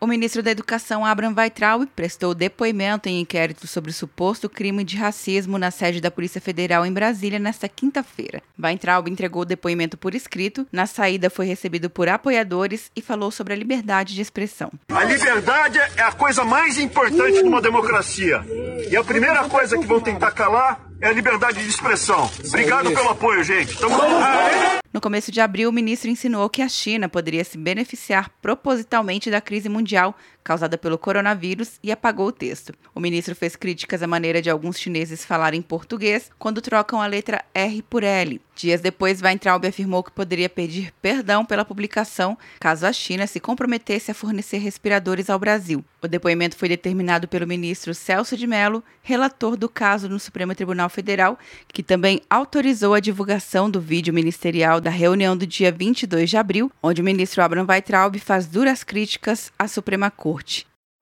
O ministro da Educação, Abraham Weitraub, prestou depoimento em inquérito sobre o suposto crime de racismo na sede da Polícia Federal em Brasília nesta quinta-feira. Weitraub entregou o depoimento por escrito, na saída foi recebido por apoiadores e falou sobre a liberdade de expressão. A liberdade é a coisa mais importante numa democracia. E a primeira coisa que vão tentar calar é a liberdade de expressão. Obrigado pelo apoio, gente. Tamo junto. No começo de abril, o ministro insinuou que a China poderia se beneficiar propositalmente da crise mundial causada pelo coronavírus e apagou o texto. O ministro fez críticas à maneira de alguns chineses falarem português quando trocam a letra R por L. Dias depois, Weintraub afirmou que poderia pedir perdão pela publicação caso a China se comprometesse a fornecer respiradores ao Brasil. O depoimento foi determinado pelo ministro Celso de Mello, relator do caso no Supremo Tribunal Federal, que também autorizou a divulgação do vídeo ministerial da reunião do dia 22 de abril, onde o ministro Abraham Weintraub faz duras críticas à Suprema Corte.